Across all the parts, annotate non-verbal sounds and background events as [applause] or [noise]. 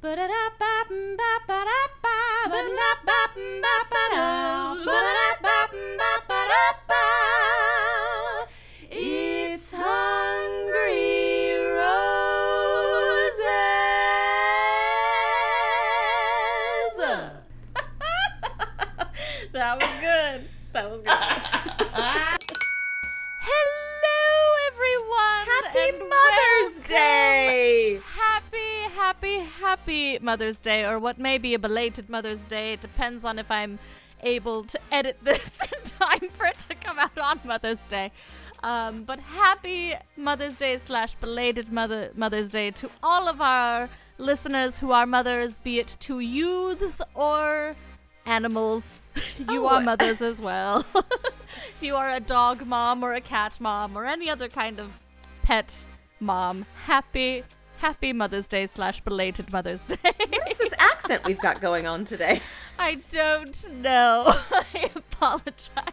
It's happy, Mother's Day, or what may be a belated Mother's Day. It depends on if I'm able to edit [laughs] this in time for it to come out on Mother's Day. Um, but happy Mother's Day slash belated Mother Mother's Day to all of our listeners who are mothers, be it to youths or animals. [laughs] you Oh. are mothers [laughs] as well. if you are a dog mom or a cat mom or any other kind of pet mom, happy happy Mother's Day slash belated Mother's Day. What is this accent we've got going on today? [laughs] I don't know. [laughs] I apologize.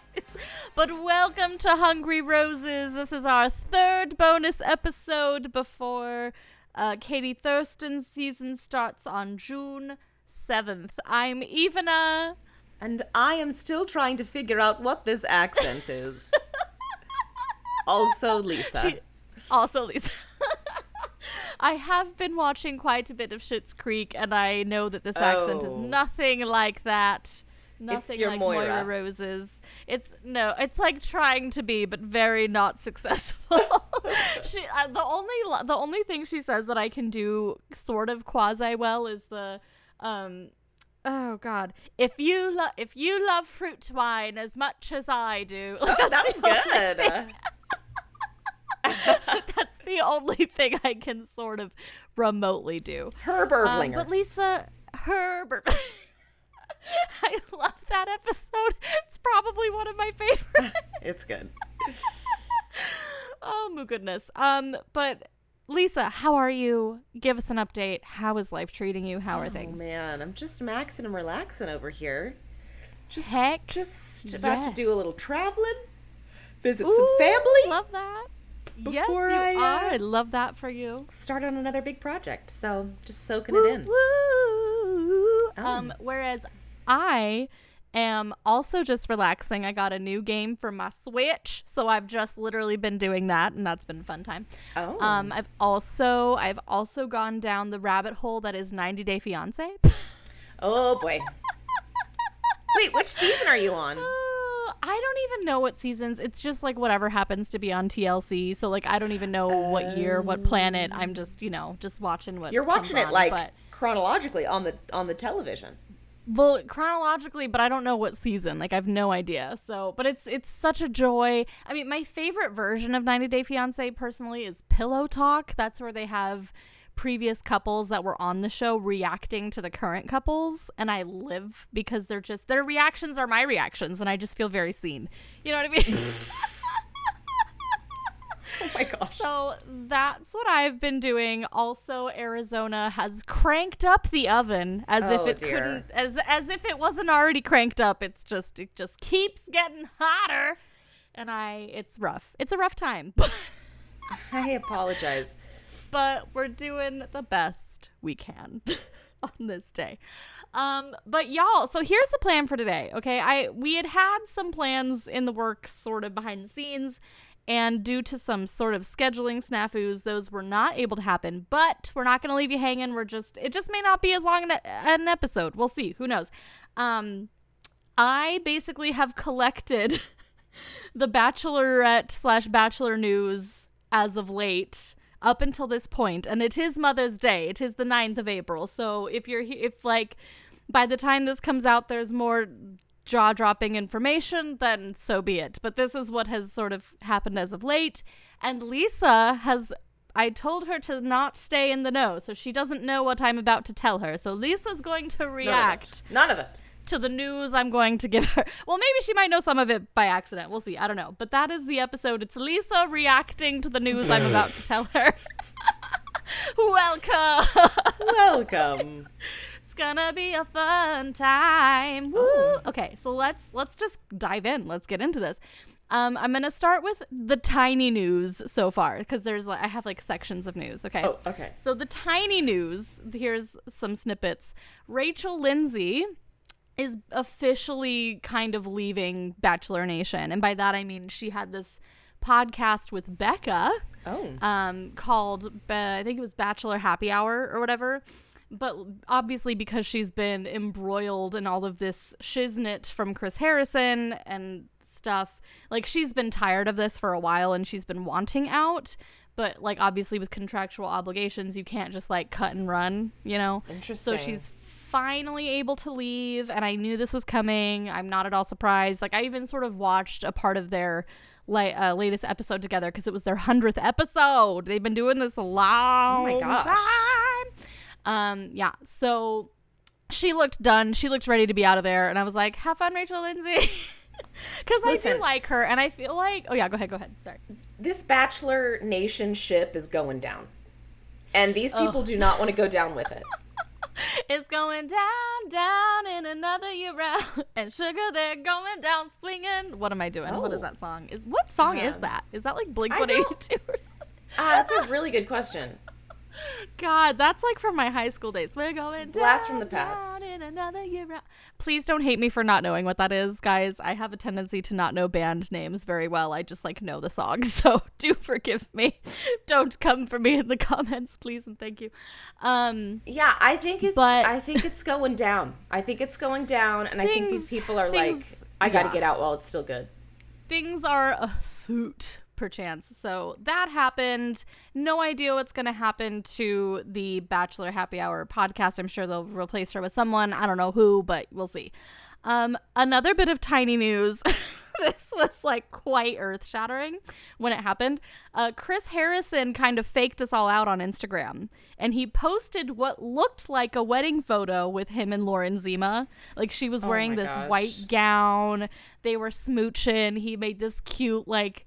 But welcome to Hungry Roses. This is our third bonus episode before uh, Katie Thurston's season starts on June 7th. I'm Ivana. And I am still trying to figure out what this accent is. [laughs] also, Lisa. She- also, Lisa. I have been watching quite a bit of Schitt's Creek, and I know that this accent is Oh. nothing like that. Nothing like Moira. Moira Roses. It's no, it's like trying to be, but very not [laughs] successful. [laughs] she, uh, the only the only thing she says that I can do sort of quasi well is the, um, oh god, if you lo- if you love fruit wine as much as I do, [laughs] like, Oh, that's that was the only thing- good. [laughs] that's the only thing I can sort of remotely do. Herb Um, but Lisa Herbert. [laughs] I love that episode. It's probably one of my favorites. [laughs] it's good. oh my goodness. Um, but Lisa, how are you? Give us an update. How is life treating you? How are things? Oh things? man, I'm just maxing and relaxing over here. Just, Heck, just about to do a little traveling, visit some family, Love that. Yes, before you I, uh, are. I love that for you. start on another big project. So just soaking it in. Woo. Oh. Um, whereas I am also just relaxing. I got a new game for my Switch, so I've just literally been doing that, and that's been a fun time. Oh, Um, I've also I've also gone down the rabbit hole that is 90 Day Fiance. oh boy. [laughs] Wait, which season are you on? I don't even know what seasons. It's just like whatever happens to be on TLC. So like I don't even know what year, what planet. I'm oh. just you know just watching what You're watching it on, like but- chronologically on the on the television. Well, chronologically, but I don't know what season. Like I have no idea. So, but it's it's such a joy. I mean, my favorite version of 90 Day Fiancé personally is Pillow Talk. That's where they have previous couples that were on the show reacting to the current couples and I live because they're just their reactions are my reactions and I just feel very seen. You know what I mean? [laughs] Oh my gosh. So that's what I've been doing. Also, Arizona has cranked up the oven as if Oh, it dear. couldn't, as as if it wasn't already cranked up. It's just it just keeps getting hotter, and I it's rough. It's a rough time, [laughs] I apologize. But we're doing the best we can [laughs] on this day. Um, but y'all, so here's the plan for today. Okay, I we had had some plans in the works, sort of behind the scenes, and due to some sort of scheduling snafus, those were not able to happen. But we're not going to leave you hanging. We're just it just may not be as long an, an episode. We'll see. Who knows? Um, I basically have collected [laughs] the Bachelorette slash Bachelor news as of late up until this point, and it is Mother's Day. It is the 9th of April. So if you're he- if like by the time this comes out, there's more jaw dropping information, then so be it. But this is what has sort of happened as of late, and Lisa has. I told her to not stay in the know, so she doesn't know what I'm about to tell her. So Lisa's going to None of it. react None of it. To the news I'm going to give her. Well, maybe she might know some of it by accident. We'll see. I don't know. But that is the episode. It's Lisa reacting to the news I'm about to tell her. [laughs] Welcome. Welcome. it's gonna be a fun time. Woo. Oh. Okay, so let's let's just dive in. Let's get into this. Um, I'm gonna start with the tiny news so far because there's like I have like sections of news. Okay. Oh, okay. So the tiny news. Here's some snippets. Rachel Lindsay is officially kind of leaving Bachelor Nation, and by that I mean she had this podcast with Becca Oh. um, called Ba- I think it was Bachelor Happy Hour or whatever. But obviously, because she's been embroiled in all of this shiznit from Chris Harrison and stuff, like she's been tired of this for a while and she's been wanting out. But like obviously, with contractual obligations, you can't just like cut and run, you know. interesting So she's finally able to leave, and I knew this was coming. I'm not at all surprised. Like I even sort of watched a part of their like uh, latest episode together because it was their hundredth episode. They've been doing this a long gosh. time. Um, yeah. So she looked done. She looked ready to be out of there, and I was like, "Have fun, Rachel Lindsay," [laughs] because I do like her, and I feel like, oh yeah, go ahead, go ahead. Sorry. this Bachelor Nation ship is going down. And these people do not want to go down with it. [laughs] It's going down, down in another year round, [laughs] and sugar they're going down swinging. What am I doing? What is Oh. that song? Is what song is Um, that? Is that like Blink One Eighty Two or something? Ah, that's a [laughs] really good question. God, that's like from my high school days. We're going Blast down, from the past. down in another year. Please don't hate me for not knowing what that is, guys. I have a tendency to not know band names very well. I just like know the songs, [laughs] so do forgive me. don't come for me in the comments, please and thank you. Um, Yeah, I think it's But- I think it's going down. I think it's going down and I think these people are things- like I got to yeah. get out while it's still good. things are afoot perchance. So that happened. No idea what's going to happen to the Bachelor Happy Hour podcast. I'm sure they'll replace her with someone. I don't know who, but we'll see. Um, another bit of tiny news. [laughs] this was like quite earth shattering when it happened. Uh, Chris Harrison kind of faked us all out on Instagram and he posted what looked like a wedding photo with him and Lauren Zima. Like she was wearing my this gosh. white gown. They were smooching. He made this cute, like,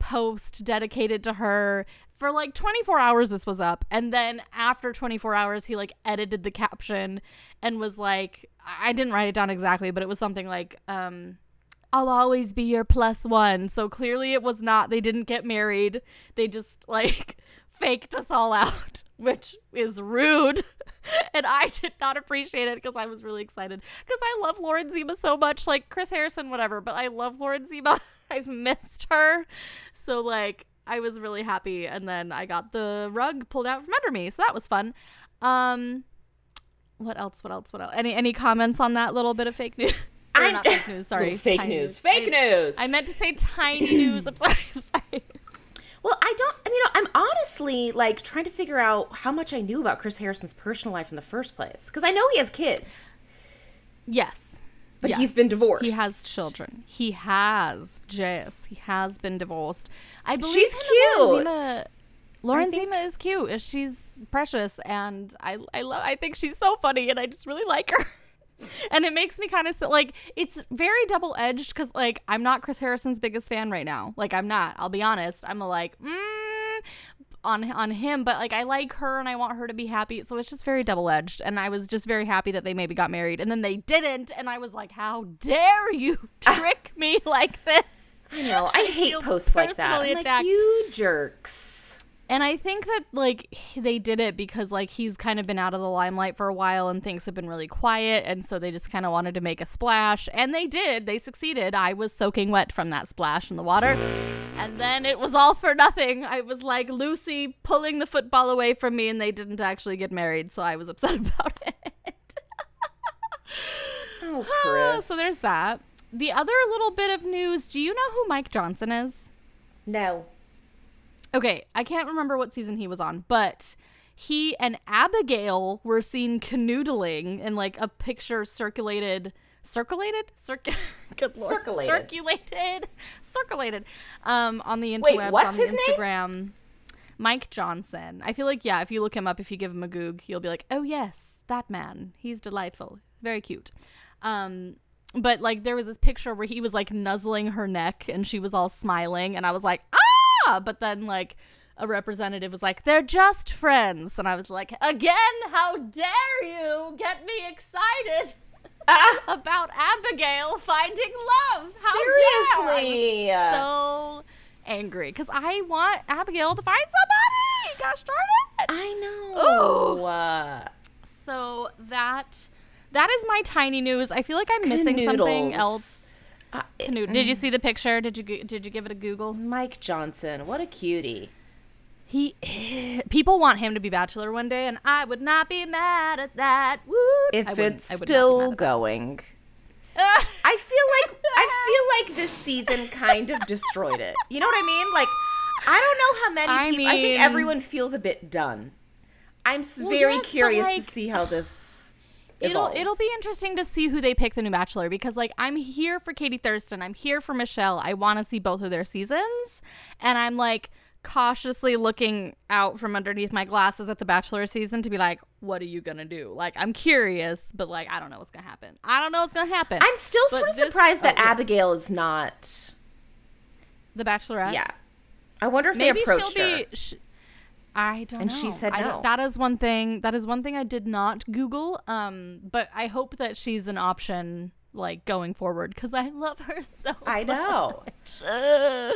post dedicated to her. For like 24 hours, this was up. And then after 24 hours, he like edited the caption and was like, I didn't write it down exactly, but it was something like, um, I'll always be your plus one. So clearly it was not, they didn't get married. They just [laughs] like faked us all out, [laughs] which is rude. [laughs] and I did not appreciate it because I was really excited because I love Lauren Zima so much. Like Chris Harrison, whatever, but I love Lauren Zima. [laughs] I've missed her. So, like, I was really happy. And then I got the rug pulled out from under me. So that was fun. Um, what else? What else? What else? Any any comments on that little bit of fake news? [laughs] Or not fake news. Sorry, [laughs] fake tiny news. Fake I- news. I meant to say tiny [clears throat] news. I'm sorry. I'm sorry. Well, I don't. I mean, you know, I'm honestly like trying to figure out how much I knew about Chris Harrison's personal life in the first place because I know he has kids, Yes. But Yes. he's been divorced. He has children. He has. Jess. He has been divorced. I believe She's him and Lauren cute. Lauren think- Zima is cute. She's precious, and I I love. I think she's so funny, and I just really like her. [laughs] And it makes me kind of like it's very double edged because like I'm not Chris Harrison's biggest fan right now. Like I'm not. I'll be honest. I'm like mm, on on him, but like I like her and I want her to be happy. So it's just very double edged. And I was just very happy that they maybe got married, and then they didn't. And I was like, how dare you [laughs] ah. trick me [laughs] like this? I know. I hate posts like that. I'm like, you jerks. And I think that like they did it because like he's kind of been out of the limelight for a while and things have been really quiet and so they just kind of wanted to make a splash and they did. They succeeded. I was soaking wet from that splash in the water. And then it was all for nothing. I was like Lucy pulling the football away from me and they didn't actually get married, so I was [laughs] upset about it. [laughs] Oh, Ah, Chris. so there's that. The other little bit of news, do you know who Mike Johnson is? No. Okay, I can't remember what season he was on, but he and Abigail were seen canoodling and like a picture circulated circulated Circ- [laughs] good lord Circulated. circulated circulated um on the Wait, interwebs what's on the his name? Instagram Mike Johnson. I feel like yeah, if you look him up if you give him a goog, you'll be like, "Oh yes, that man. He's delightful. Very cute." Um but like there was this picture where he was like nuzzling her neck and she was all smiling and I was like, "Ah!" But then like a representative was like, "They're just friends." And I was like, "Again, how dare you get me excited?" Ah. about Abigail finding love. How Seriously. so angry because I want Abigail to find somebody. Gosh darn it! I know. Uh, So that that is my tiny news. I feel like I'm missing something else. Uh, it- Did you see the picture? Did you did you give it a Google? Mike Johnson, what a cutie. He [sighs] people want him to be bachelor one day, and I would not be mad at that. Woot. If it's I would not be still mad at that. going. [laughs] I feel like I feel like this season kind of destroyed it. You know what I mean? Like I don't know how many I people. I think everyone feels a bit done. I'm Well, very yes, curious to see how this. It'll evolves. it'll be interesting to see who they pick the new bachelor because like I'm here for Katie Thurston, I'm here for Michelle. I want to see both of their seasons, and I'm like cautiously looking out from underneath my glasses at the bachelor season to be like, what are you gonna do? Like I'm curious, but like I don't know what's gonna happen. I don't know what's gonna happen. I'm still But sort of this- surprised that oh, yes. Abigail is not. the Bachelorette. Yeah, I wonder if maybe they approached she'll her. be. I don't know. And know. she said no. That is one thing. That is one thing I did not Google. Um, but I hope that she's an option like going forward because I love her [laughs] so. Much. I know. Uh,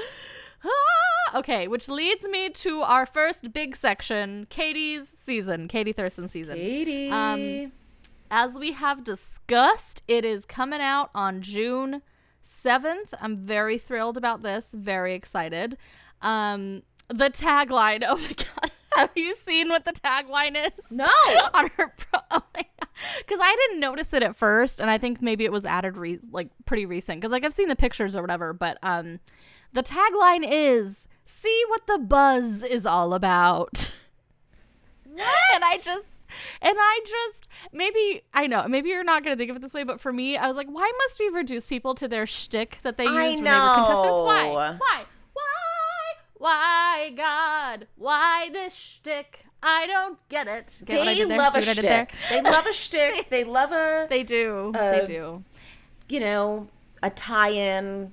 [laughs] ah, okay, which leads me to our first big section, Katie's season, Katie Thurston season. Katie. Um, As we have discussed, it is coming out on June 7th. I'm very thrilled about this, very excited. Um, the tagline, [laughs] oh my god. Have you seen what the tagline is? no. [laughs] on her pro oh my god because i didn't notice it at first and i think maybe it was added re- like pretty recent because like i've seen the pictures or whatever but um the tagline is see what the buzz is all about What? [laughs] and i just and i just maybe i know maybe you're not gonna think of it this way but for me i was like why must we reduce people to their shtick that they used I when they were contestants why why why god why this shtick i don't get it get They love See a what I did there? shtick. They love a [laughs] shtick. They love a, They do. Uh, they do. you know, a tie-in.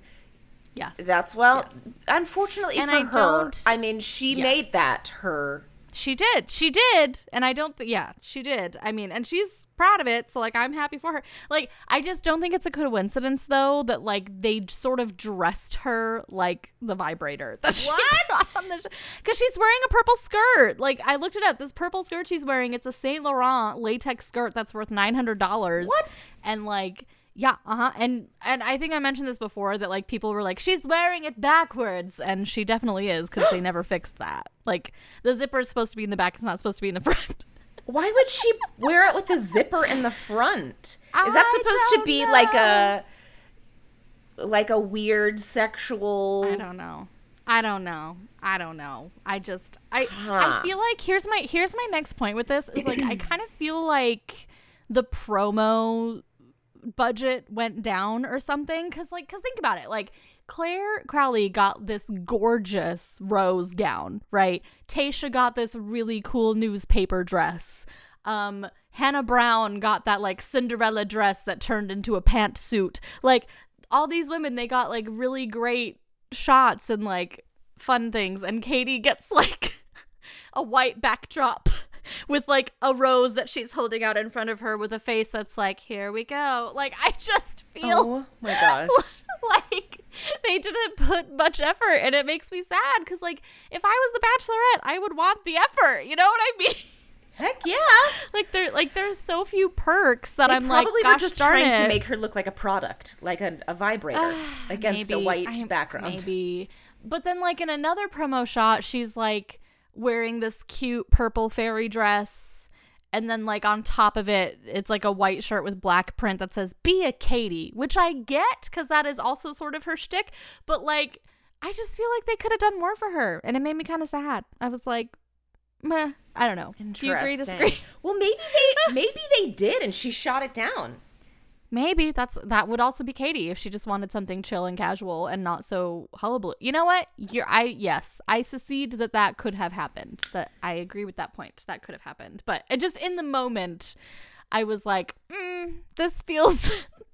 Yes. That's well, Yes. unfortunately And for I her. don't- I mean, she Yes. made that her. She did. She did. And I don't th- yeah, she did. I mean, and she's proud of it, so like I'm happy for her. Like I just don't think it's a coincidence though that like they sort of dressed her like the vibrator [laughs] that she What? brought on sh- cuz she's wearing a purple skirt. Like I looked it up. This purple skirt she's wearing, it's a Saint Laurent latex skirt that's worth $900. What? And like yeah, uh-huh. And and I think I mentioned this before that like people were like she's wearing it backwards and she definitely is cuz they never fixed that. Like the zipper is supposed to be in the back, it's not supposed to be in the [laughs] front. Why would she wear it with a zipper in the front? Is that supposed to be like a like a weird sexual? I don't know. I don't know. I don't know. I just I Huh. I feel like here's my here's my next point with this is like I [clears throat] kind of feel like the promo budget went down or something cuz like cuz think about it like Clare Crawley got this gorgeous rose gown, right? Tayshia got this really cool newspaper dress. Um Hannah Brown got that like Cinderella dress that turned into a pantsuit. Like all these women they got like really great shots and like fun things and Katie gets [laughs] like a white backdrop [laughs] with like a rose that she's holding out in front of her with a face that's like here we go like i just feel Oh my gosh. [laughs] like they didn't put much effort and it makes me sad because like if i was the bachelorette i would want the effort you know what i mean Heck yeah. [laughs] like there like there's so few perks that They i'm like probably were just trying to make her look like a product, like a, a vibrator ah, against a white I- background. Maybe. But then, like, in another promo shot, she's like wearing this cute purple fairy dress. And then, like, on top of it, it's like a white shirt with black print that says, Be a Katie, which I get because that is also sort of her shtick. But, like, I just feel like they could have done more for her. And it made me kind of sad. I was like, Meh. I don't know. Do you agree, disagree? Well, maybe they maybe they did, and she shot it down. Maybe that's that would also be Katie if she just wanted something chill and casual and not so hullabaloo. You know what? You're I yes, I secede that that could have happened. That I agree with that point. That could have happened. But it just in the moment, I was like, mm, this feels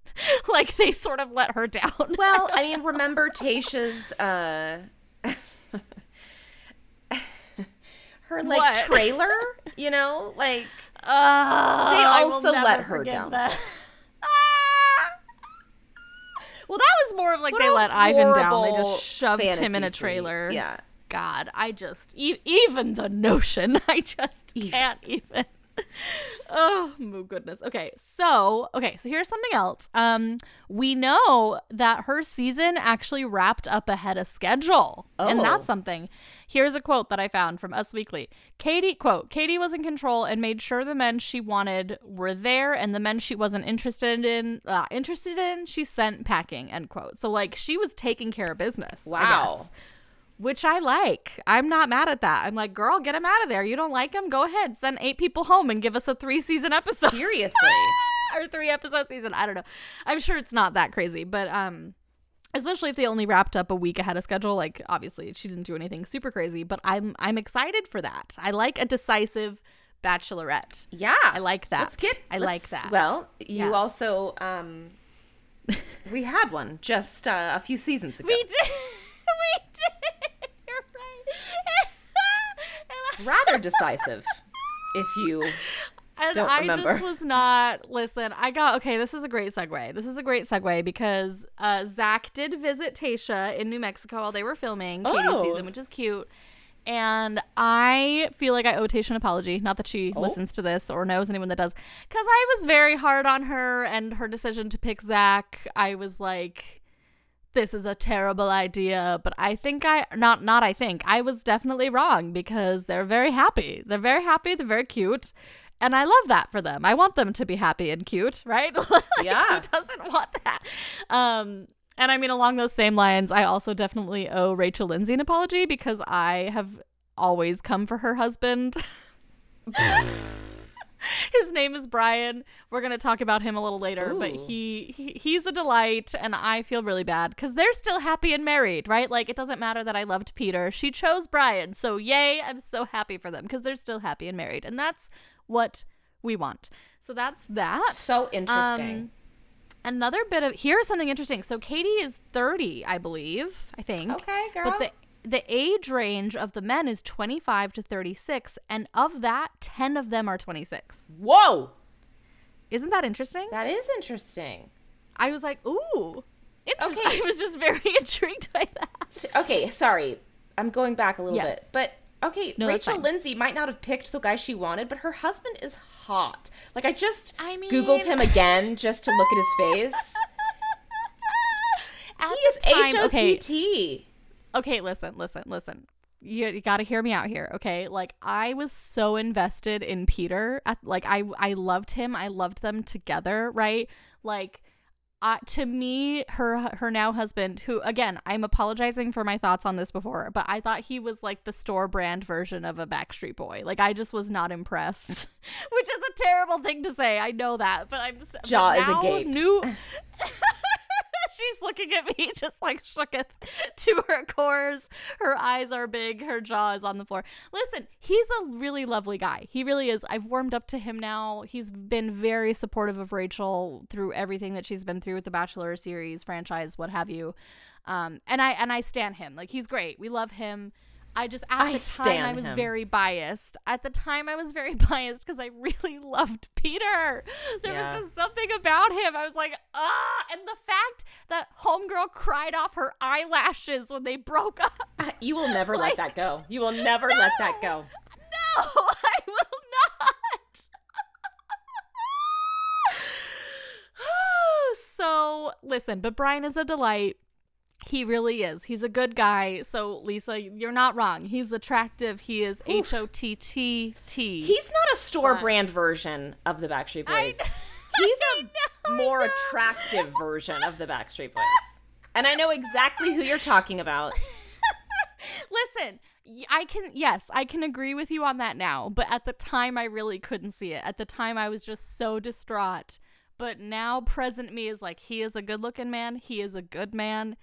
[laughs] like they sort of let her down. Well, [laughs] I mean, remember Tayshia's uh her like What? trailer, you know, like Uh, They I also let her down. That. Ah! was more of like What they let Ivan down. They just shoved him in a trailer. Yeah. God, I just e- even the notion, [laughs] I just Even. can't even. [laughs] oh my goodness. Okay, so okay, so here's something else. Um, we know that her season actually wrapped up ahead of schedule, and Oh. that's something. Here's a quote that I found from Us Weekly. Katie quote: Katie was in control and made sure the men she wanted were there, and the men she wasn't interested in, uh, interested in, she sent packing. End quote. So like she was taking care of business. I Wow. guess which I like. I'm not mad at that. I'm like, girl, get him out of there. You don't like him? Go ahead, send eight people home and give us a three season episode Seriously. [laughs] or three episode season. I don't know. I'm sure it's not that crazy, but um, especially if they only wrapped up a week ahead of schedule. Like, obviously, she didn't do anything super crazy, but I'm I'm excited for that. I like a decisive bachelorette. Yeah. I like that. Let's get I like that. Well, you Yes. also um [laughs] we had one just uh, a few seasons ago. we did. [laughs] we did. [laughs] You're right. I- Rather decisive. If you And Don't I remember. just was not. Listen, I got okay. This is a great segue. This is a great segue because uh, Zac did visit Tayshia in New Mexico while they were filming Oh. season, which is cute. And I feel like I owe Tayshia an apology. Not that she Oh. listens to this or knows anyone that does, because I was very hard on her and her decision to pick Zac. I was like, this is a terrible idea but i think i not not i think i was definitely wrong because they're very happy they're very happy they're very cute and i love that for them i want them to be happy and cute right [laughs] Like, Yeah. who doesn't want that um and i mean along those same lines i also definitely owe rachel lindsay an apology because i have always come for her husband [laughs] his name is Bryan. We're gonna talk about him a little later, but he, he he's a delight, and I feel really bad because they're still happy and married, right? Like it doesn't matter that I loved Peter; she chose Bryan, so yay! I'm so happy for them because they're still happy and married, and that's what we want. So that's that. so interesting. Um, another bit of here's something interesting. So Katie is 30, I believe. I think. okay, girl. But the the age range of the men is 25 to 36, and of that, 10 of them are 26. Whoa. Isn't that interesting? That is interesting. I was like, ooh. Interesting. Okay. [laughs] I was just very [laughs] intrigued by that. Okay, sorry. I'm going back a little Yes. bit. But okay, No, Rachel. Lindsay might not have picked the guy she wanted, but her husband is hot. Like I just I googled him again just to look at his face. [laughs] At he is H O T T. okay, listen, listen, listen. You, you got to hear me out here, okay? Like I was so invested in Peter. At, like I I loved him. I loved them together, right? Like uh, to me, her her now husband, who again, I'm apologizing for my thoughts on this before, but I thought he was like the store brand version of a Backstreet Boy. Like I just was not impressed, [laughs] which is a terrible thing to say. I know that, but I'm s- but Jaw is now agape. New. [laughs] She's looking at me [laughs] just like shooketh to her cores. Her eyes are big. Her jaw is on the floor. Listen, he's a really lovely guy. He really is. I've warmed up to him now. He's been very supportive of Rachel through everything that she's been through with the Bachelor series, franchise, what have you. Um, and I and I stand him. Like he's great. We love him. I just at I the time I was him. very biased. At the time I was very [laughs] biased because I really [laughs] loved Peter. There Yeah. was just something about him. I was like, ah, and the fact that homegirl cried off her eyelashes when they broke up. You will [laughs] never Like- let that go. You will never let that go. No, I will not. so listen, but Bryan is a delight. He really is. He's a good guy. So Lisa, you're not wrong. He's attractive. He is H O T T T. He's not a store What? brand version of the Backstreet Boys. [laughs] He's a know, more attractive version of the Backstreet Boys. [laughs] And I know exactly who you're talking about. [laughs] Listen, I can yes, I can agree with you on that now, but at the time I really couldn't see it. At the time I was just so distraught. But now present me is like he is a good-looking man, he is a good man.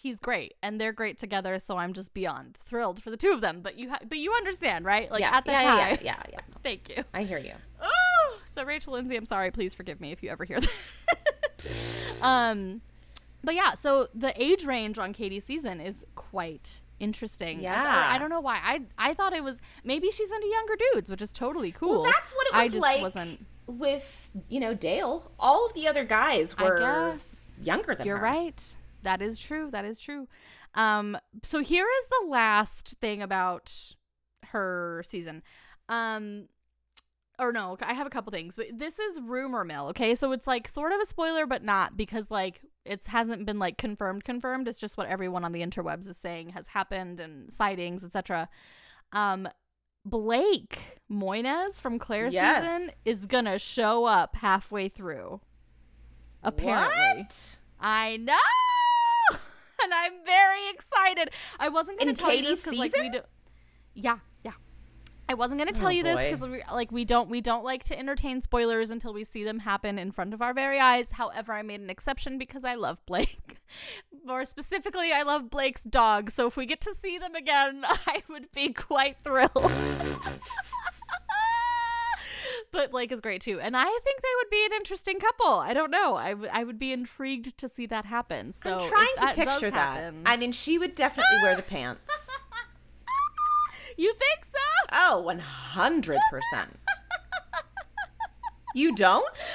He's great and they're great together, so I'm just beyond thrilled for the two of them. But you ha- but you understand, right? Like yeah, at the yeah, time. yeah, yeah, yeah. [laughs] Thank you. I hear you. Oh, so Rachel Lindsay, I'm sorry. Please forgive me if you ever hear that. [laughs] um, but yeah, so the age range on Katie's season is quite interesting. I- Yeah. I, don't know why. I I thought it was maybe she's into younger dudes, which is totally cool. Well, that's what it was I just like wasn't. with, you know, Dale. All of the other guys were younger than You're her. right. That is true. That is true. Um, so here is the last thing about her season. Um, or no, I have a couple things, but this is rumor mill. Okay, so it's like sort of a spoiler, but not because like it hasn't been like confirmed. Confirmed. It's just what everyone on the interwebs is saying has happened and sightings, etc. Um, Blake Moynes from Clare's Yes. season is gonna show up halfway through. Apparently. What? I know, and I'm very excited. I wasn't going In to tell you this because, like, we do. Yeah, yeah. I wasn't going to tell Oh, you this because, like, we don't we don't like to entertain spoilers until we see them happen in front of our very eyes. However, I made an exception because I love Blake. [laughs] More specifically, I love Blake's dog. So if we get to see them again, [laughs] I would be quite thrilled. [laughs] but Blake is great too, and I think they would be an interesting couple. I don't know. I, w- I would be intrigued to see that happen. So I'm trying to picture that. happen- I mean, she would definitely wear the [laughs] pants. you think so? Oh, 100%. you don't?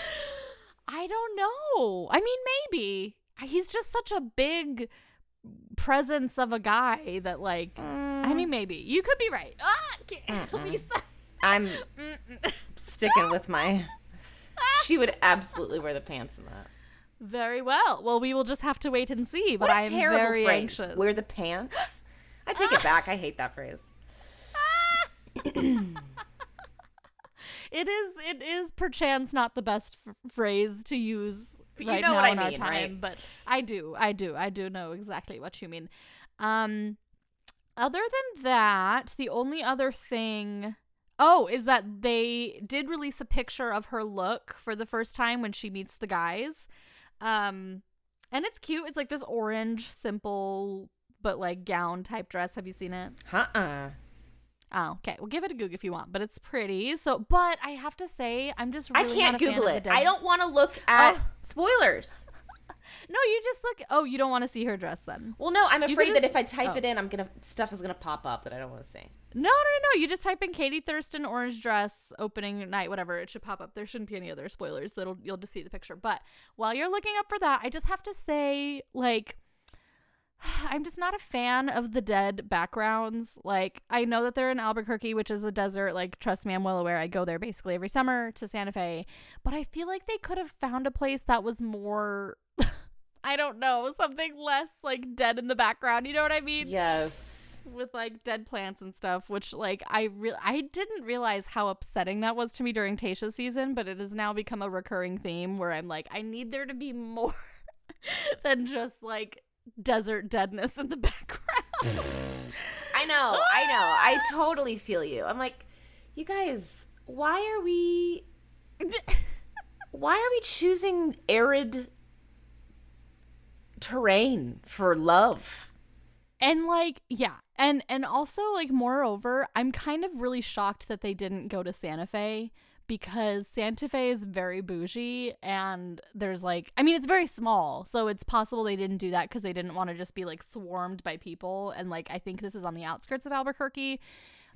I don't know. I mean, maybe he's just such a big presence of a guy that, like, I mean, maybe you could be right. Ah. Lisa. [laughs] I'm. [laughs] sticking with my. She would absolutely wear the pants in that. Very well. Well, we will just have to wait and see. But What a I'm terrible very phrase. anxious. Wear the pants? I take it back. I hate that phrase. [laughs] It is. It is perchance not the best f- phrase to use But you right know now what I in our time, right? but I do. I do. I do know exactly what you mean. Um, other than that, the only other thing. Oh, is that they did release a picture of her look for the first time when she meets the guys. Um, and it's cute. It's like this orange, simple, but like gown type dress. Have you seen it? Uh-uh. Oh, okay. Well, give it a Google if you want, but it's pretty. So, but I have to say, I'm just I can't not a Google it. I don't want to look at Oh. spoilers. No, you just look. Oh, you don't want to see her dress then? Well, no, I'm afraid that just- if I type oh. it in, I'm gonna stuff is gonna pop up that I don't want to see. No, no, no, no. You just type in Katie Thurston orange dress opening night, whatever. It should pop up. There shouldn't be any other spoilers. That'll you'll just see the picture. But while you're looking up for that, I just have to say, like. [sighs] I'm just not a fan of the dead backgrounds. Like, I know that they're in Albuquerque, which is a desert. Like, trust me, I'm well aware. I go there basically every summer to Santa Fe. But I feel like they could have found a place that was more, [laughs] I don't know, something less like dead in the background. You know what I mean? Yes. with like dead plants and stuff which like i re- i didn't realize how upsetting that was to me during tayshia's season but it has now become a recurring theme where i'm like i need there to be more [laughs] than just like desert deadness in the background [laughs] I know. I know. I totally feel you. I'm like, you guys, why are we [laughs] why are we choosing arid terrain for love? and like yeah and and also like moreover i'm kind of really shocked that they didn't go to santa fe because santa fe is very bougie and there's like i mean it's very small so it's possible they didn't do that because they didn't want to just be like swarmed by people and like i think this is on the outskirts of albuquerque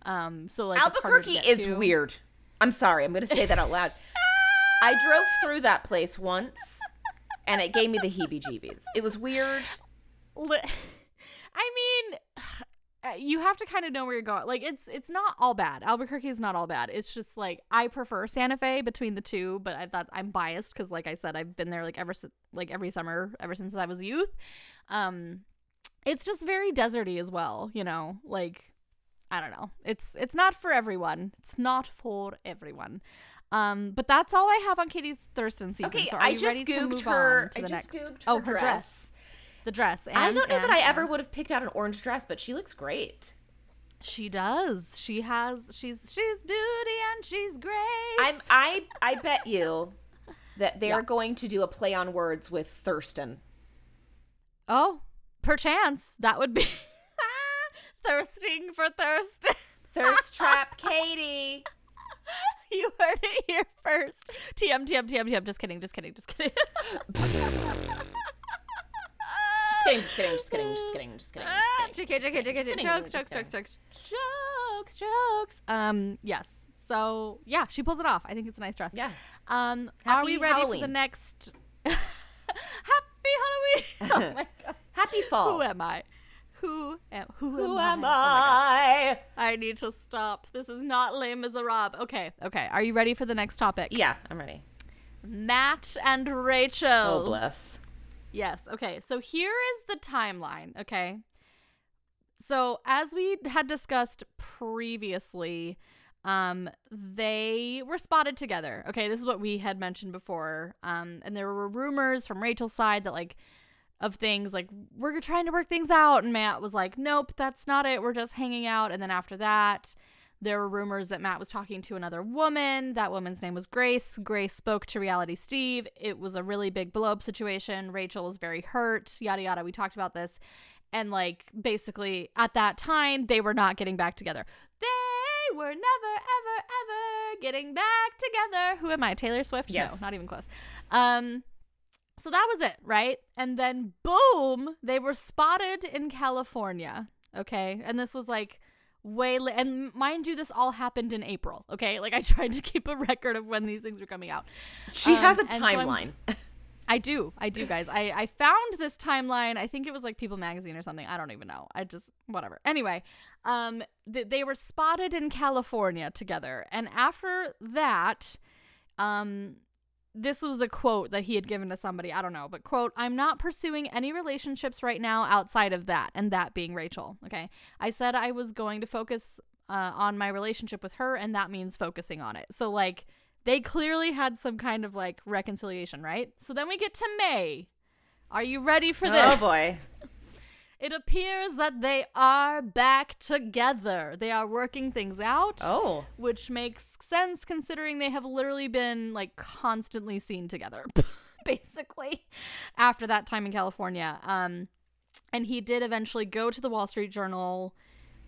um so like it's harder to Albuquerque is to. weird. I'm sorry. I'm going to say that out loud. [laughs] I drove through that place once and it gave me the heebie-jeebies. It was weird. [laughs] I mean, [sighs] uh, you have to kind of know where you're going. Like it's it's not all bad. Albuquerque is not all bad. It's just like I prefer Santa Fe between the two, but I thought I'm biased because, like I said, I've been there like ever like every summer ever since I was a youth. Um, it's just very deserty as well. You know, like I don't know. It's it's not for everyone. It's not for everyone. Um, but that's all I have on Katie Thurston season. Okay, so are I you just googed her. to I the just next? googed oh, her her dress. The dress. I don't know that and- I and- ever would have picked out an orange dress, but she looks great. She does. She has. She's she's beauty and she's great. I'm I I bet you that they're Yeah. going to do a play on words with Thurston. oh, perchance that would be [laughs] thirsting for thirst. Thirst [laughs] trap Katie. [laughs] you heard it here first. TM TM TM TM. Just kidding. Just kidding. Just kidding. Just kidding, just kidding, just kidding, just kidding, just kidding. Just kidding. JK, JK, JK, Just kidding, jokes, jokes, jokes, jokes, jokes, jokes. Um, yes. So yeah, she pulls it off. I think it's a nice dress. Yeah. Um, are we Happy ready for the next? [laughs] Happy Halloween. [laughs] Oh my god. Happy fall. Who am I? Who am who, Who am, am I? Oh. I? I need to stop. This is not lame as a rob. Okay, okay. Are you ready for the next topic? Yeah, I'm ready. Matt and Rachel. Oh, bless. Yes. Okay. So here is the timeline. Okay. So as we had discussed previously, um, they were spotted together. Okay, this is what we had mentioned before. Um, and there were rumors from Rachel's side that like of things like we're trying to work things out, and Matt was like, "Nope, that's not it. We're just hanging out." And then after that. There were rumors that Matt was talking to another woman. That woman's name was Grace. Grace spoke to Reality Steve. It was a really big blow up situation. Rachel was very hurt, yada yada. We talked about this. And like basically at that time, they were not getting back together. They were never, ever, ever getting back together. Who am I? Taylor Swift? Yes. No, not even close. Um, so that was it, right? And then boom, they were spotted in California. Okay. And this was like way li- and mind you this all happened in April, okay? [laughs] Like I tried to keep a record of when these things were coming out. She Um, has a and so timeline. [laughs] I do. I do, guys. I, I found this timeline. I think it was like People Magazine or something. I don't even know. I just, whatever. Anyway, um, th- they were spotted in California together. And after that, um, this was a quote that he had given to somebody. I don't know, but quote, I'm not pursuing any relationships right now outside of that, and that being Rachel. Okay. I said I was going to focus uh, on my relationship with her, and that means focusing on it. So, like, they clearly had some kind of like reconciliation, right? So then we get to May. Are you ready for this? oh boy. [laughs] It appears that they are back together. They are working things out, Oh. which makes sense considering they have literally been like constantly seen together, [laughs] basically, after that time in California. Um, and he did eventually go to the Wall Street Journal,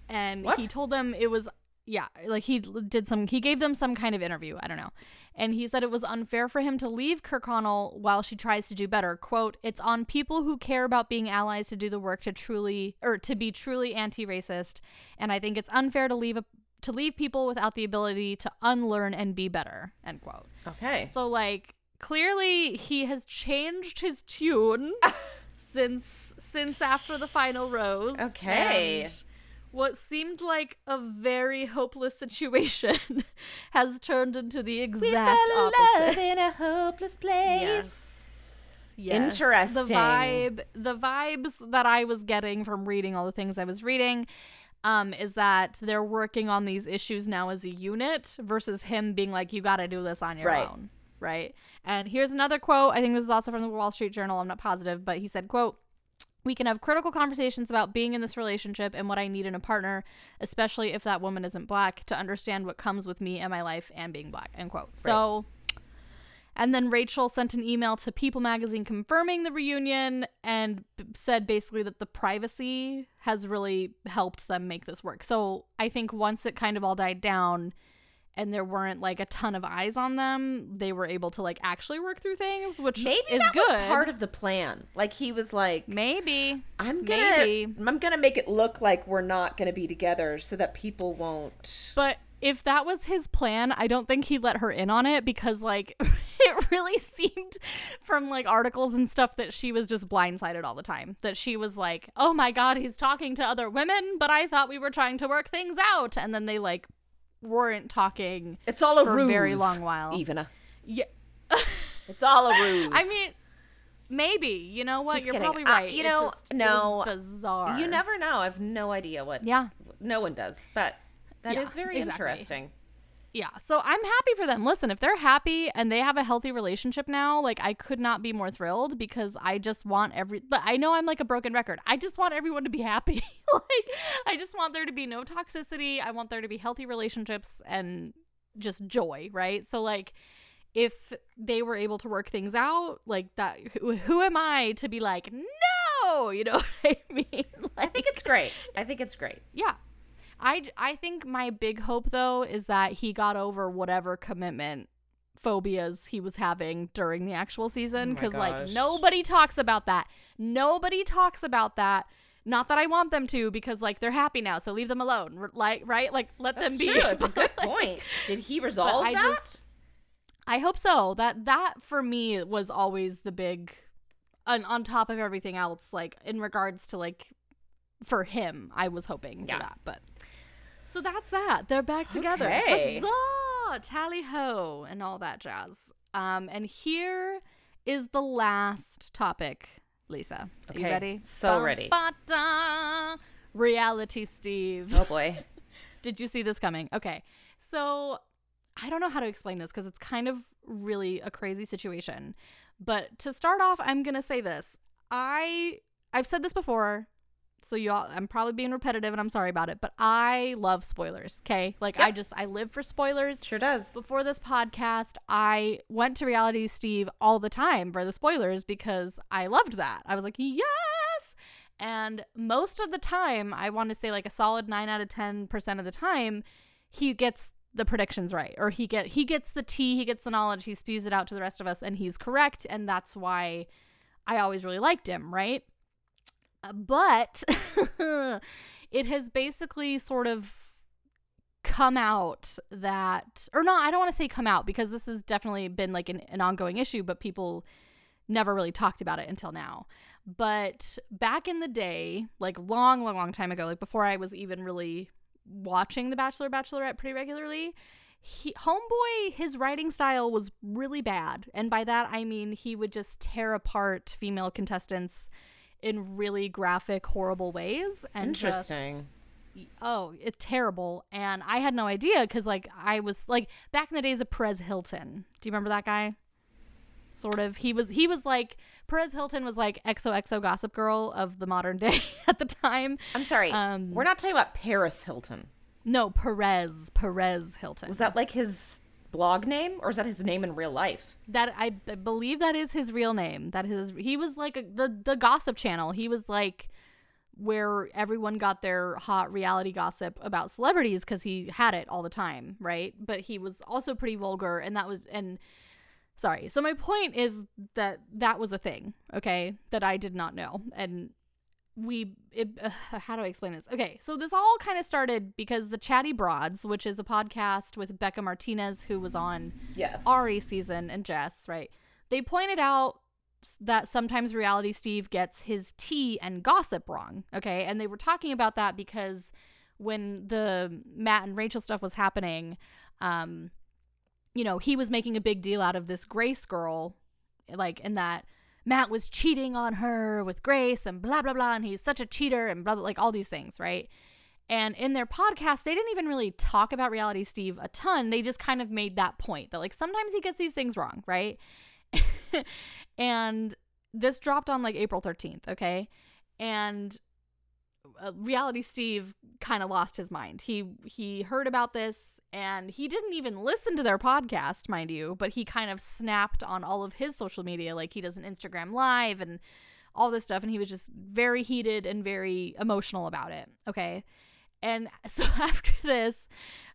and What? he told them it was yeah, like he did some he gave them some kind of interview, I don't know. And he said it was unfair for him to leave Kirkconnell while she tries to do better. Quote, "It's on people who care about being allies to do the work to truly or to be truly anti-racist, and I think it's unfair to leave a to leave people without the ability to unlearn and be better." End quote. Okay. So like clearly he has changed his tune [laughs] since since after the final rose. Okay. and what seemed like a very hopeless situation [laughs] has turned into the exact opposite. in a hopeless Yes. Yes. Interesting. The vibe, the vibes that I was getting from reading all the things I was reading, um, is that they're working on these issues now as a unit versus him being like, "You got to do this on your Right. own." Right. And here's another quote. I think this is also from the Wall Street Journal. I'm not positive, but he said, "quote." We can have critical conversations about being in this relationship and what I need in a partner, especially if that woman isn't black, to understand what comes with me and my life and being black. End quote. So and then Rachel sent an email to People magazine confirming the reunion and b- said basically that the privacy has really helped them make this work. So I think once it kind of all died down and there weren't like a ton of eyes on them, they were able to like actually work through things, which Maybe is that good. was part of the plan. Like he was like, Maybe. I'm gonna, Maybe. I'm gonna make it look like we're not gonna be together, so that people won't. But if that was his plan, I don't think he let her in on it because like [laughs] it really seemed from like articles and stuff that she was just blindsided all the time. That she was like, "Oh my god, he's talking to other women, but I thought we were trying to work things out." And then they like weren't talking. It's all a For a ruse. very long while. Even a. Yeah. [laughs] It's all a ruse. I mean, maybe. You know what? Just You're kidding. probably Uh, right. you It's know, just- no, bizarre. you never know. I have no idea what. Yeah. No one does, but that is Yeah, very exactly. interesting. Yeah. So I'm happy for them. Listen, if they're happy and they have a healthy relationship now, like I could not be more thrilled because I just want every but I know I'm like a broken record. I just want everyone to be happy. [laughs] like I just want there to be no toxicity. I want there to be healthy relationships and just joy, right? So like if they were able to work things out, like that who, who am I to be like, "No!" [laughs] You know what I mean? I think it's great. I think it's great. yeah. I, I think my big hope though is that he got over whatever commitment phobias he was having during the actual season Oh because like nobody talks about that. Nobody talks about that. Not that I want them to because like they're happy now, so leave them alone. R- Like right? Like let That's them be. true. It's a [laughs] good point. Did he resolve I that? just- I hope so. That that for me was always the big on, on top of everything else, like in regards to like for him, I was hoping Yeah. for that. But so that's that. They're back together. Okay. Huzzah! Tally ho and all that jazz. Um, and here is the last topic, Lisa. Are you Okay, ready? so ready. Ba-da! Reality Steve. Oh boy. [laughs] Did you see this coming? Okay. So I don't know how to explain this because it's kind of really a crazy situation. But to start off, I'm gonna say this. I I've said this before, so y'all I'm probably being repetitive and I'm sorry about it, but I love spoilers. Okay. Like I just I live for spoilers. Sure does. Before this podcast, I went to Reality Steve all the time for the spoilers because I loved that. I was like, yes. And most of the time, I want to say like a solid nine out of ten percent of the time, he gets the predictions right, or he get he gets the tea, he gets the knowledge, he spews it out to the rest of us, and he's correct, and that's why I always really liked him, right? Uh, But [laughs] it has basically sort of come out that or not, i don't want to say come out because this has definitely been like an, an ongoing issue but people never really talked about it until now. But back in the day like long long long time ago like before i was even really watching the bachelor bachelorette pretty regularly he, homeboy his writing style was really bad. And by that i mean he would just tear apart female contestants in really graphic horrible ways and just- Interesting. oh it's terrible and i had no idea because like i was like back in the days of perez hilton do you remember that guy sort of he was he was like perez hilton was like xoxo gossip girl of the modern [laughs] day at the time I'm sorry. Um, We're not talking about Paris Hilton. no perez perez hilton Was that like his blog name, or is that his name in real life? that I, I believe that is his real name. That his he was like a, the the gossip channel. He was like where everyone got their hot reality gossip about celebrities because he had it all the time right? But he was also pretty vulgar and that was and sorry. So my point is that that was a thing okay that i did not know. And we it, uh, [laughs] how do i explain this okay so this all kind of started because the chatty broads which is a podcast with bekah martinez who was on Yes. Arie season and Jess, right? They pointed out that sometimes reality Steve gets his tea and gossip wrong, okay? And they were talking about that because when the Matt and Rachel stuff was happening, um you know, he was making a big deal out of this Grace girl like in that Matt was cheating on her with Grace and blah blah blah and he's such a cheater and blah blah like all these things, right? And in their podcast, they didn't even really talk about reality Steve a ton. They just kind of made that point that like sometimes he gets these things wrong, right? [laughs] and this dropped on like April 13th, okay? And uh, reality Steve kind of lost his mind. He he heard about this and he didn't even listen to their podcast, mind you, but he kind of snapped on all of his social media like he does an Instagram live and all this stuff and he was just very heated and very emotional about it, okay? And [laughs] so after this,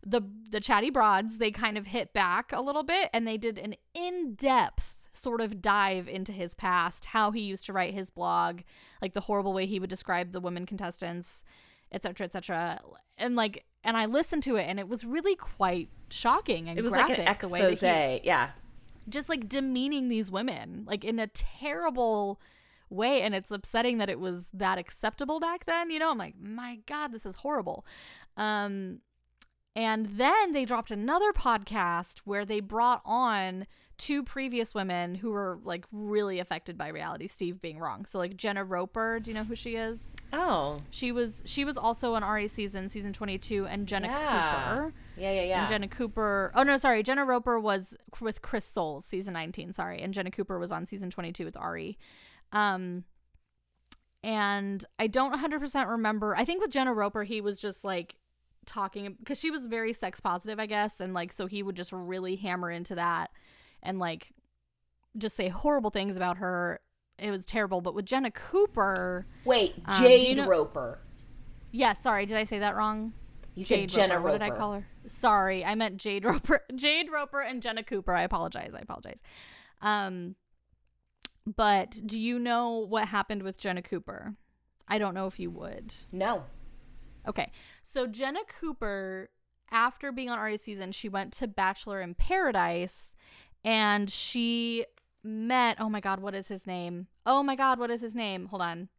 the the chatty broads they kind of hit back a little bit and they did an in-depth sort of dive into his past, how he used to write his blog, like the horrible way he would describe the women contestants, etc., etc. And like and I listened to it and it was really quite shocking and It was graphic like an the way that expose. he, yeah. just like demeaning these women like in a terrible way and it's upsetting that it was that acceptable back then you know i'm like my god this is horrible um and then they dropped another podcast where they brought on two previous women who were like really affected by reality steve being wrong so like jenna roper do you know who she is Oh. she was she was also on arie season season 22 and jenna Yeah. cooper Yeah, yeah, yeah. and Jenna Cooper. Oh no, sorry. Jenna Roper was with Chris Soules, season 19. Sorry, and Jenna Cooper was on season 22 with Arie. Um, and I don't 100% remember. I think with Jenna Roper, he was just like talking because she was very sex positive, I guess, and like so he would just really hammer into that and like just say horrible things about her. It was terrible. But with Jenna Cooper, Wait, Um, do you Jade know- Roper. yeah, sorry, did I say that wrong? You Jade said Jenna Roper. Roper. What did I call her? Sorry, I meant Jade Roper. [laughs] Jade Roper and Jenna Cooper. I apologize. I apologize. Um, but do you know what happened with Jenna Cooper? I don't know if you would. No. Okay, so Jenna Cooper, after being on Arie's season, she went to Bachelor in Paradise, and she met. Oh my God, what is his name? Oh my God, what is his name? Hold on.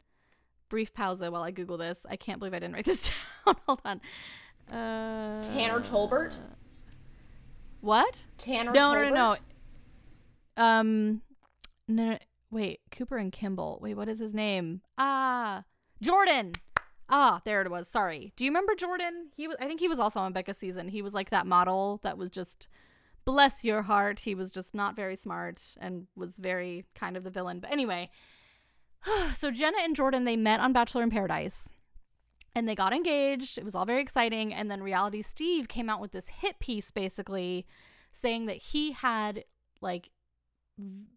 Brief pause while I Google this. I can't believe I didn't write this [laughs] down. Hold on. Uh, Tanner Tolbert. What? Tanner. No, Tolbert? no, no, no. Um, no, no, wait. Cooper and Kimball. Wait, what is his name? Ah, Jordan. Ah, there it was. Sorry. Do you remember Jordan? He was. I think he was also on Becca's season. He was like that model that was just bless your heart. He was just not very smart and was very kind of the villain. But anyway, [sighs] so Jenna and Jordan they met on Bachelor in Paradise. And they got engaged. It was all very exciting. And then Reality Steve came out with this hit piece basically saying that he had like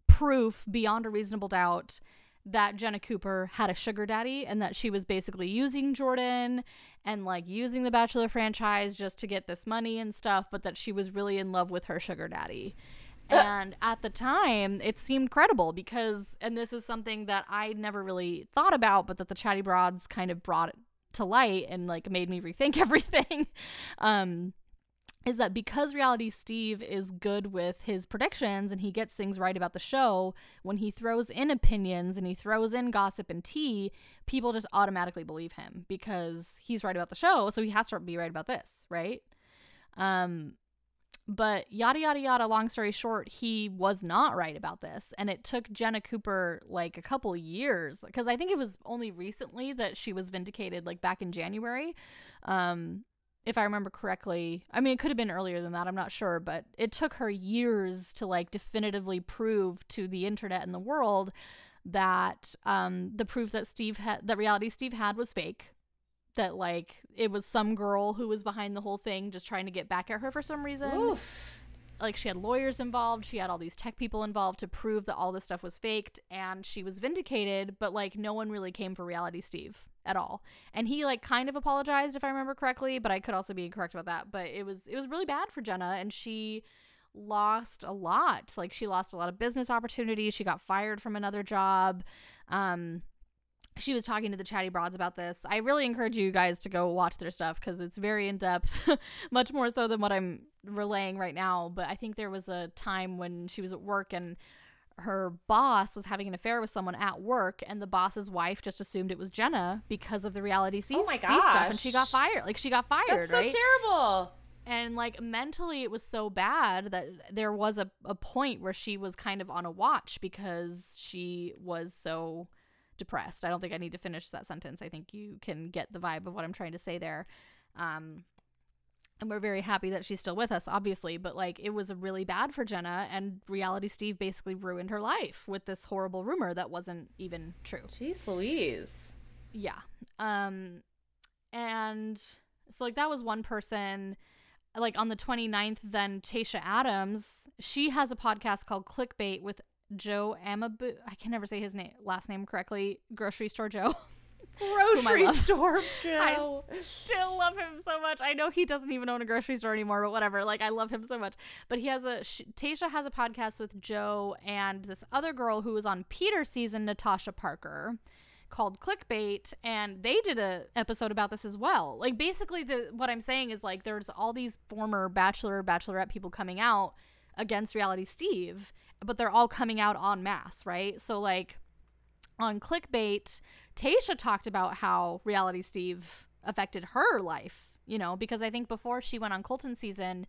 proof beyond a reasonable doubt that Jenna Cooper had a sugar daddy and that she was basically using Jordan and like using the Bachelor franchise just to get this money and stuff, but that she was really in love with her sugar daddy. And at the time, it seemed credible because, and this is something that I never really thought about, but that the Chatty Broads kind of brought to light and like made me rethink [laughs] everything. um, is that because reality Steve is good with his predictions and he gets things right about the show, when he throws in opinions and he throws in gossip and tea, people just automatically believe him because he's right about the show, so he has to be right about this, right? Um but yada yada yada long story short he was not right about this and it took jenna cooper like a couple years because i think it was only recently that she was vindicated like back in january um if i remember correctly. I mean it could have been earlier than that i'm not sure but it took her years to like definitively prove to the internet and the world that um the proof that steve had that reality steve had was fake that like it was some girl who was behind the whole thing just trying to get back at her for some reason. Oof. like she had lawyers involved she had all these tech people involved to prove that all this stuff was faked and she was vindicated but like no one really came for reality steve at all. And he like kind of apologized if i remember correctly but i could also be incorrect about that. But it was it was really bad for jenna and she lost a lot. Like she lost a lot of business opportunities. She got fired from another job. Um she was talking to the chatty broads about this. I really encourage you guys to go watch their stuff because it's very in depth [laughs] much more so than what i'm relaying right now. But i think there was a time when she was at work and her boss was having an affair with someone at work and the boss's wife just assumed it was jenna because of the reality Steve, Oh my Steve stuff and she got fired. Like she got fired That's so right? terrible. and like mentally it was so bad that there was a, a point where she was kind of on a watch because she was so depressed. I don't think i need to finish that sentence. I think you can get the vibe of what i'm trying to say there. Um and we're very happy that she's still with us obviously but like it was really bad for jenna and reality steve basically ruined her life with this horrible rumor that wasn't even true Jeez Louise. yeah. Um and so like that was one person like on the 29th then Tayshia Adams, she has a podcast called Clickbait with Joe Amabu. I can never say his name last name correctly. Grocery store Joe. [laughs] Grocery store [laughs] I still love him so much. I know he doesn't even own a grocery store anymore, but whatever. Like I love him so much. But he has a sh- Tayshia has a podcast with Joe and this other girl who was on Peter season, Natasha Parker, called Clickbait, and they did a episode about this as well. Like basically, the what I'm saying is like there's all these former Bachelor, Bachelorette people coming out against Reality Steve, but they're all coming out en masse, right? So like on clickbait, Tayshia talked about how reality Steve affected her life, you know, because I think before she went on Colton season,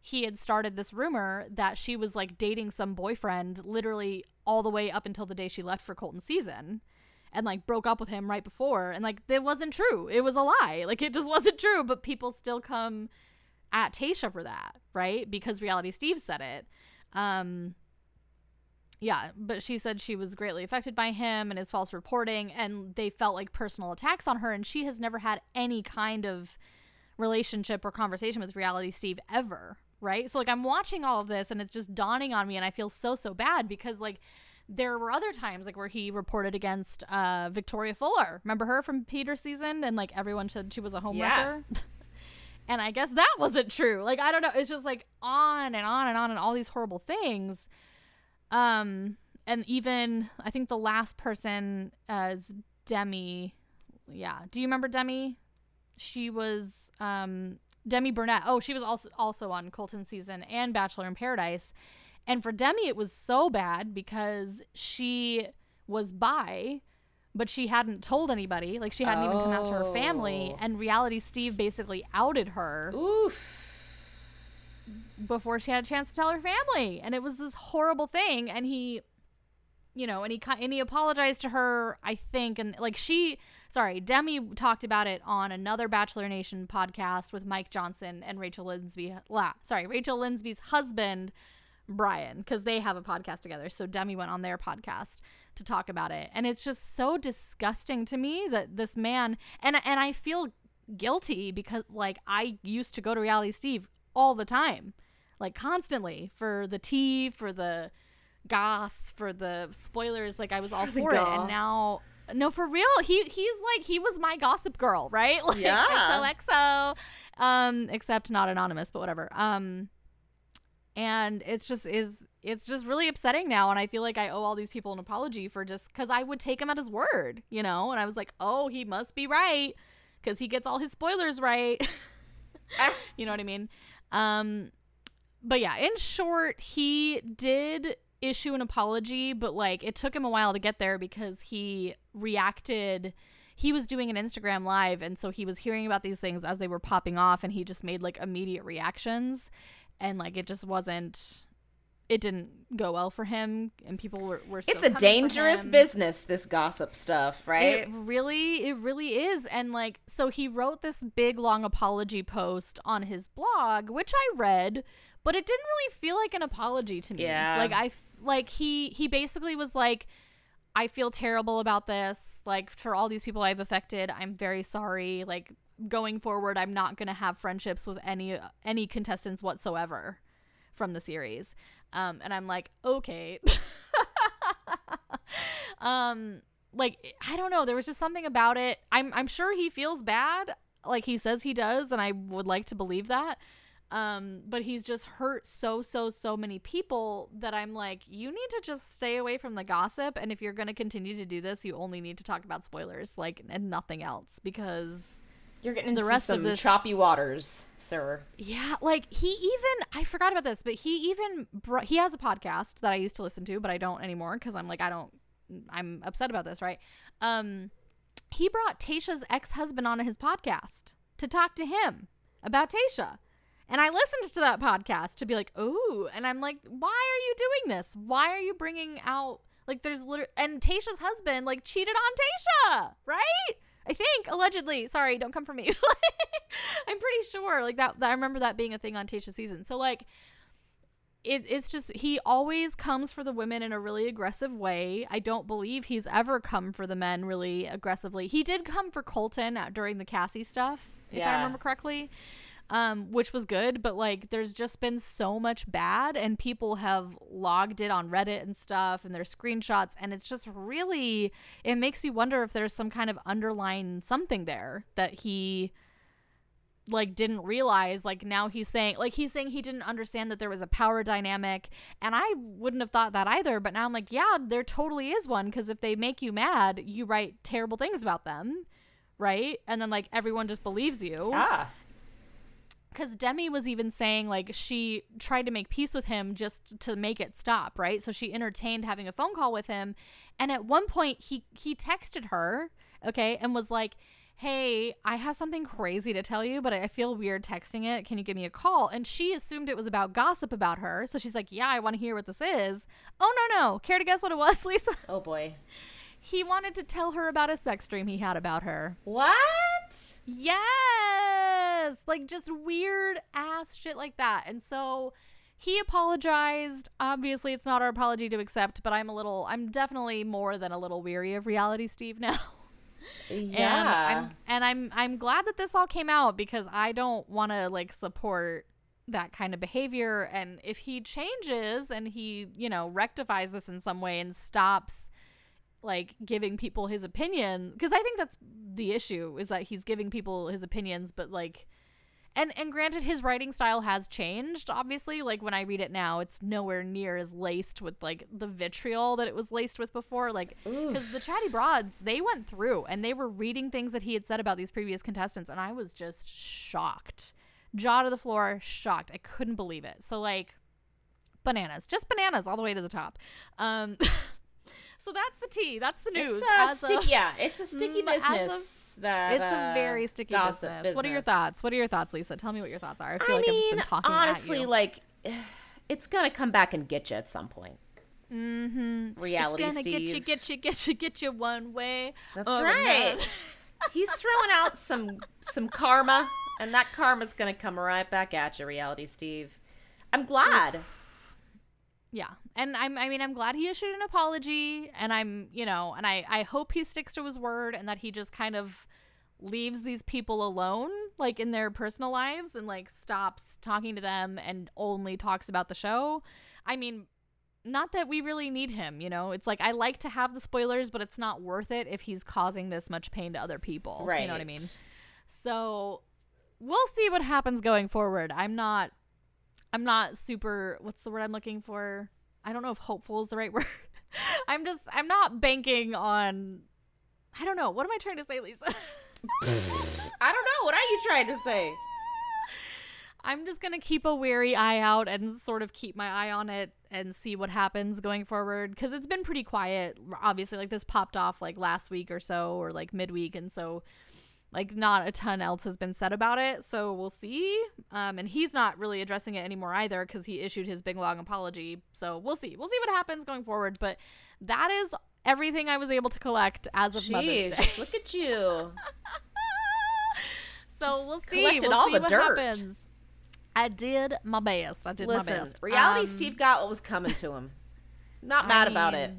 he had started this rumor that she was like dating some boyfriend literally all the way up until the day she left for Colton season and like broke up with him right before and like it wasn't true. It was a lie. Like it just wasn't true, but people still come at Tayshia for that, right? Because reality Steve said it. Um yeah, but she said she was greatly affected by him and his false reporting, and they felt like personal attacks on her. And she has never had any kind of relationship or conversation with reality Steve ever, right? So, like, I'm watching all of this and it's just dawning on me, and I feel so, so bad because, like, there were other times like where he reported against uh Victoria Fuller. Remember her from Peter season and like everyone said she was a homewrecker? [laughs] and I guess that wasn't true. Like I don't know, it's just like on and on and on and all these horrible things. Um, and even I think the last person as Demi, yeah. Do you remember Demi? She was um Demi Burnett. Oh, she was also also on Colton season and Bachelor in Paradise. And for Demi, it was so bad because she was bi, but she hadn't told anybody. Like she hadn't even come out to her family. Oh. And Reality Steve basically outed her Oof. Before she had a chance to tell her family. And it was this horrible thing. And he, you know, and he and he apologized to her, I think, and like she, sorry, Demi talked about it on another Bachelor Nation podcast with Mike Johnson and Rachel Lindsay. La, sorry, Rachel Lindsay's husband, Bryan, because they have a podcast together. So Demi went on their podcast to talk about it, and it's just so disgusting to me that this man and and I feel guilty because like I used to go to Reality Steve all the time, like constantly for the tea, for the goss, for the spoilers. Like I was all For for it, and now. No, for real. He he's like he was my gossip girl, right? [laughs] Like Yeah. XOXO. Um, except not anonymous, but whatever. Um, and it's just is it's just really upsetting now and i feel like i owe all these people an apology for just because i would take him at his word you know and i was like oh he must be right because he gets all his spoilers right [laughs] you know what i mean um but yeah in short he did issue an apology but like it took him a while to get there because he reacted he was doing an Instagram live and so he was hearing about these things as they were popping off and he just made like immediate reactions and like it just wasn't it didn't go well for him and people were, were still It's a dangerous business, this gossip stuff, right? It really, it really is. And like, so he wrote this big long apology post on his blog, which I read, but it didn't really feel like an apology to me. Yeah. Like I, f- like he, he basically was like, I feel terrible about this. Like for all these people I've affected, I'm very sorry. Like going forward, I'm not gonna have friendships with any any contestants whatsoever from the series. Um, and I'm like, okay. [laughs] um, like I don't know. There was just something about it. I'm I'm sure he feels bad, like he says he does, and I would like to believe that. Um, but he's just hurt so so so many people that I'm like, you need to just stay away from the gossip. And if you're gonna continue to do this, you only need to talk about spoilers, like and nothing else, because You're getting the into rest of some this- choppy waters, sir. yeah, like he even I forgot about this, but he even br- he has a podcast that I used to listen to, but I don't anymore because I'm like I don't I'm upset about this, right? Um, he brought Tayshia's ex husband on his podcast to talk to him about Tayshia. And I listened to that podcast to be like, ooh. And I'm like, why are you doing this? Why are you bringing out, like, there's literally, and Tayshia's husband, like, cheated on Tayshia, right? I think, allegedly. Sorry, don't come for me. [laughs] I'm pretty sure, like, that, that, I remember that being a thing on Tayshia's season. So, like, it, it's just he always comes for the women in a really aggressive way. I don't believe he's ever come for the men really aggressively. He did come for Colton during the Cassie stuff, if I remember correctly, um, which was good. But like, there's just been so much bad, and people have logged it on Reddit and stuff, and there's screenshots, and it's just really it makes you wonder if there's some kind of underlying something there that he like didn't realize like now he's saying like he's saying he didn't understand that there was a power dynamic and i wouldn't have thought that either but now i'm like yeah there totally is one because if they make you mad you write terrible things about them right and then like everyone just believes you Ah. Because Demi was even saying like she tried to make peace with him just to make it stop, right? So she entertained having a phone call with him, and at one point he he texted her, okay, and was like, "Hey, I have something crazy to tell you, but I feel weird texting it. Can you give me a call?" And she assumed it was about gossip about her, so she's like, "Yeah, I want to hear what this is." Oh no no, care to guess what it was, [laughs] Lisa? Oh boy. He wanted to tell her about a sex dream he had about her. What? Yes, like just weird ass shit like that. And so he apologized. Obviously, it's not our apology to accept, but I'm a little, I'm definitely more than a little weary of reality, Steve. [laughs] Now, and Yeah. I'm, and I'm, I'm glad that this all came out because I don't want to like support that kind of behavior. And if he changes and he, you know, rectifies this in some way and stops like giving people his opinion because i think that's the issue is that he's giving people his opinions but like and and granted his writing style has changed obviously. Like when i read it now it's nowhere near as laced with like the vitriol that it was laced with before. Like because the chatty broads they went through and they were reading things that he had said about these previous contestants and i was just shocked. Jaw to the floor shocked. I couldn't believe it. So like bananas, just bananas all the way to the top. Um, [laughs] so that's the tea. That's the news. It's a of- yeah, it's a sticky Mm, as of- business. that, it's a uh, very sticky gossip business. What are your thoughts? What are your thoughts, Lisa? Tell me what your thoughts are. I feel I like mean, I've just been talking honestly, like [sighs] it's gonna come back and get you at some point. mm-hmm. Reality it's gonna Steve. get you, get you, get you, get you one way. That's right. [laughs] He's throwing out some some karma, and that karma's gonna come right back at you, Reality Steve. I'm glad. Yeah. And I'm I mean I'm glad he issued an apology and I'm, you know, and I I hope he sticks to his word and that he just kind of leaves these people alone like in their personal lives and like stops talking to them and only talks about the show. I mean, not that we really need him, you know. It's like I like to have the spoilers, but it's not worth it if he's causing this much pain to other people. Right. You know what I mean? So we'll see what happens going forward. I'm not I'm not super what's the word I'm looking for? I don't know if hopeful is the right [laughs] word. I'm just I'm not banking on I don't know. What am I trying to say, Lisa? [laughs] I don't know. What are you trying to say? [laughs] I'm just going to keep a wary eye out and sort of keep my eye on it and see what happens going forward cuz it's been pretty quiet. Obviously, like this popped off like last week or so or like midweek and so like not a ton else has been said about it so we'll see um, and he's not really addressing it anymore either because he issued his big long apology so we'll see we'll see what happens going forward but that is everything i was able to collect as of mother's day look at you. [laughs] so Just we'll see collected we'll all see the what dirt. happens i did my best i did Listen, my best Reality Um, Steve got what was coming to him. Not mad I about it.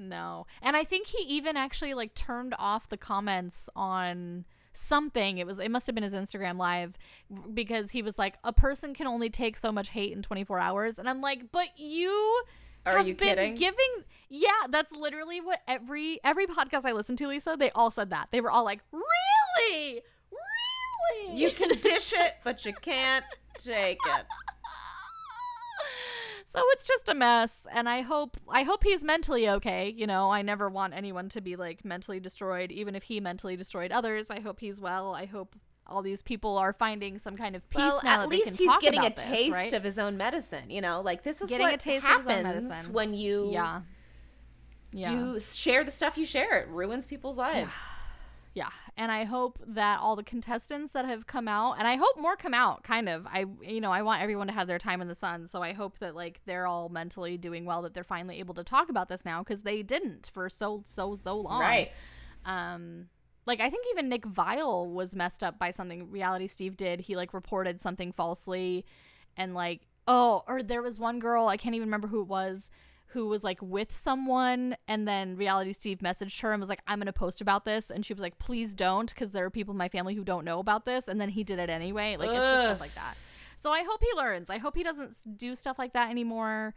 No. And I think he even actually like turned off the comments on something. It was it must have been his Instagram live because he was like a person can only take so much hate in 24 hours and I'm like, "But you Are you kidding? giving Yeah, that's literally what every every podcast I listened to, Lisa, they all said that. They were all like, "Really? Really?" You can dish it, [laughs] but you can't take it. So it's just a mess and i hope i hope he's mentally okay you know i never want anyone to be like mentally destroyed even if he mentally destroyed others i hope he's well i hope all these people are finding some kind of peace Well, now at that they least he's getting a this, taste right? of his own medicine. You know, like this is Getting what a taste of his own happens medicine. when you yeah yeah do share the stuff you share. It ruins people's lives. Yeah and i hope that all the contestants that have come out and i hope more come out kind of. I you know i want everyone to have their time in the sun so i hope that like they're all mentally doing well that they're finally able to talk about this now because they didn't for so so so long. Right. um like i think even nick viall was messed up by something reality steve did. He like reported something falsely and like oh or there was one girl i can't even remember who it was who was like with someone and then reality steve messaged her and was like i'm gonna post about this and she was like please don't because there are people in my family who don't know about this and then he did it anyway like it's just stuff like that. So i hope he learns. I hope he doesn't do stuff like that anymore.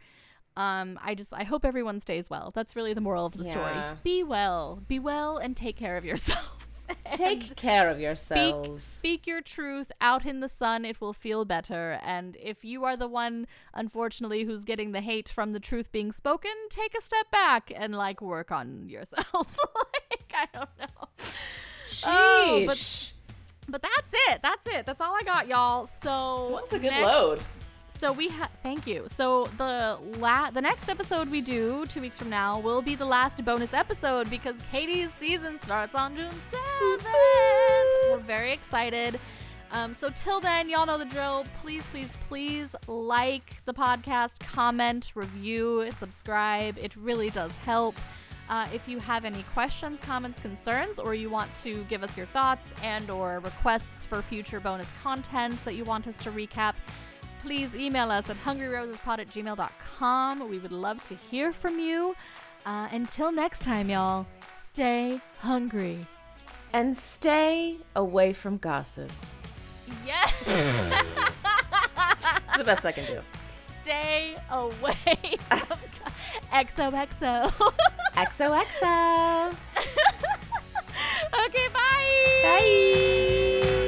Um i just i hope everyone stays well. That's really the moral of the Yeah. story be well. Be well and take care of yourselves [laughs] Take care of yourselves. speak your truth. Out in the sun it will feel better. And if you are the one unfortunately who's getting the hate from the truth being spoken take a step back and like work on yourself. [laughs] Like i don't know. Oh, but- but that's it. That's it. That's all i got y'all. So that was a good next- load. So we have thank you. So the la- the next episode we do two weeks from now will be the last bonus episode because Katie's season starts on June seventh. We're very excited. Um, so till then, y'all know the drill. Please, please, please like the podcast, comment, review, subscribe. It really does help. Uh, if you have any questions, comments, concerns, or you want to give us your thoughts and or requests for future bonus content that you want us to recap, please email us at hungryrosespod at gmail.com. We would love to hear from you. Uh, until next time, y'all, stay hungry. And stay away from gossip. Yes! [laughs] It's the best I can do. stay away from XOXO. XOXO. [laughs] okay, bye. Bye.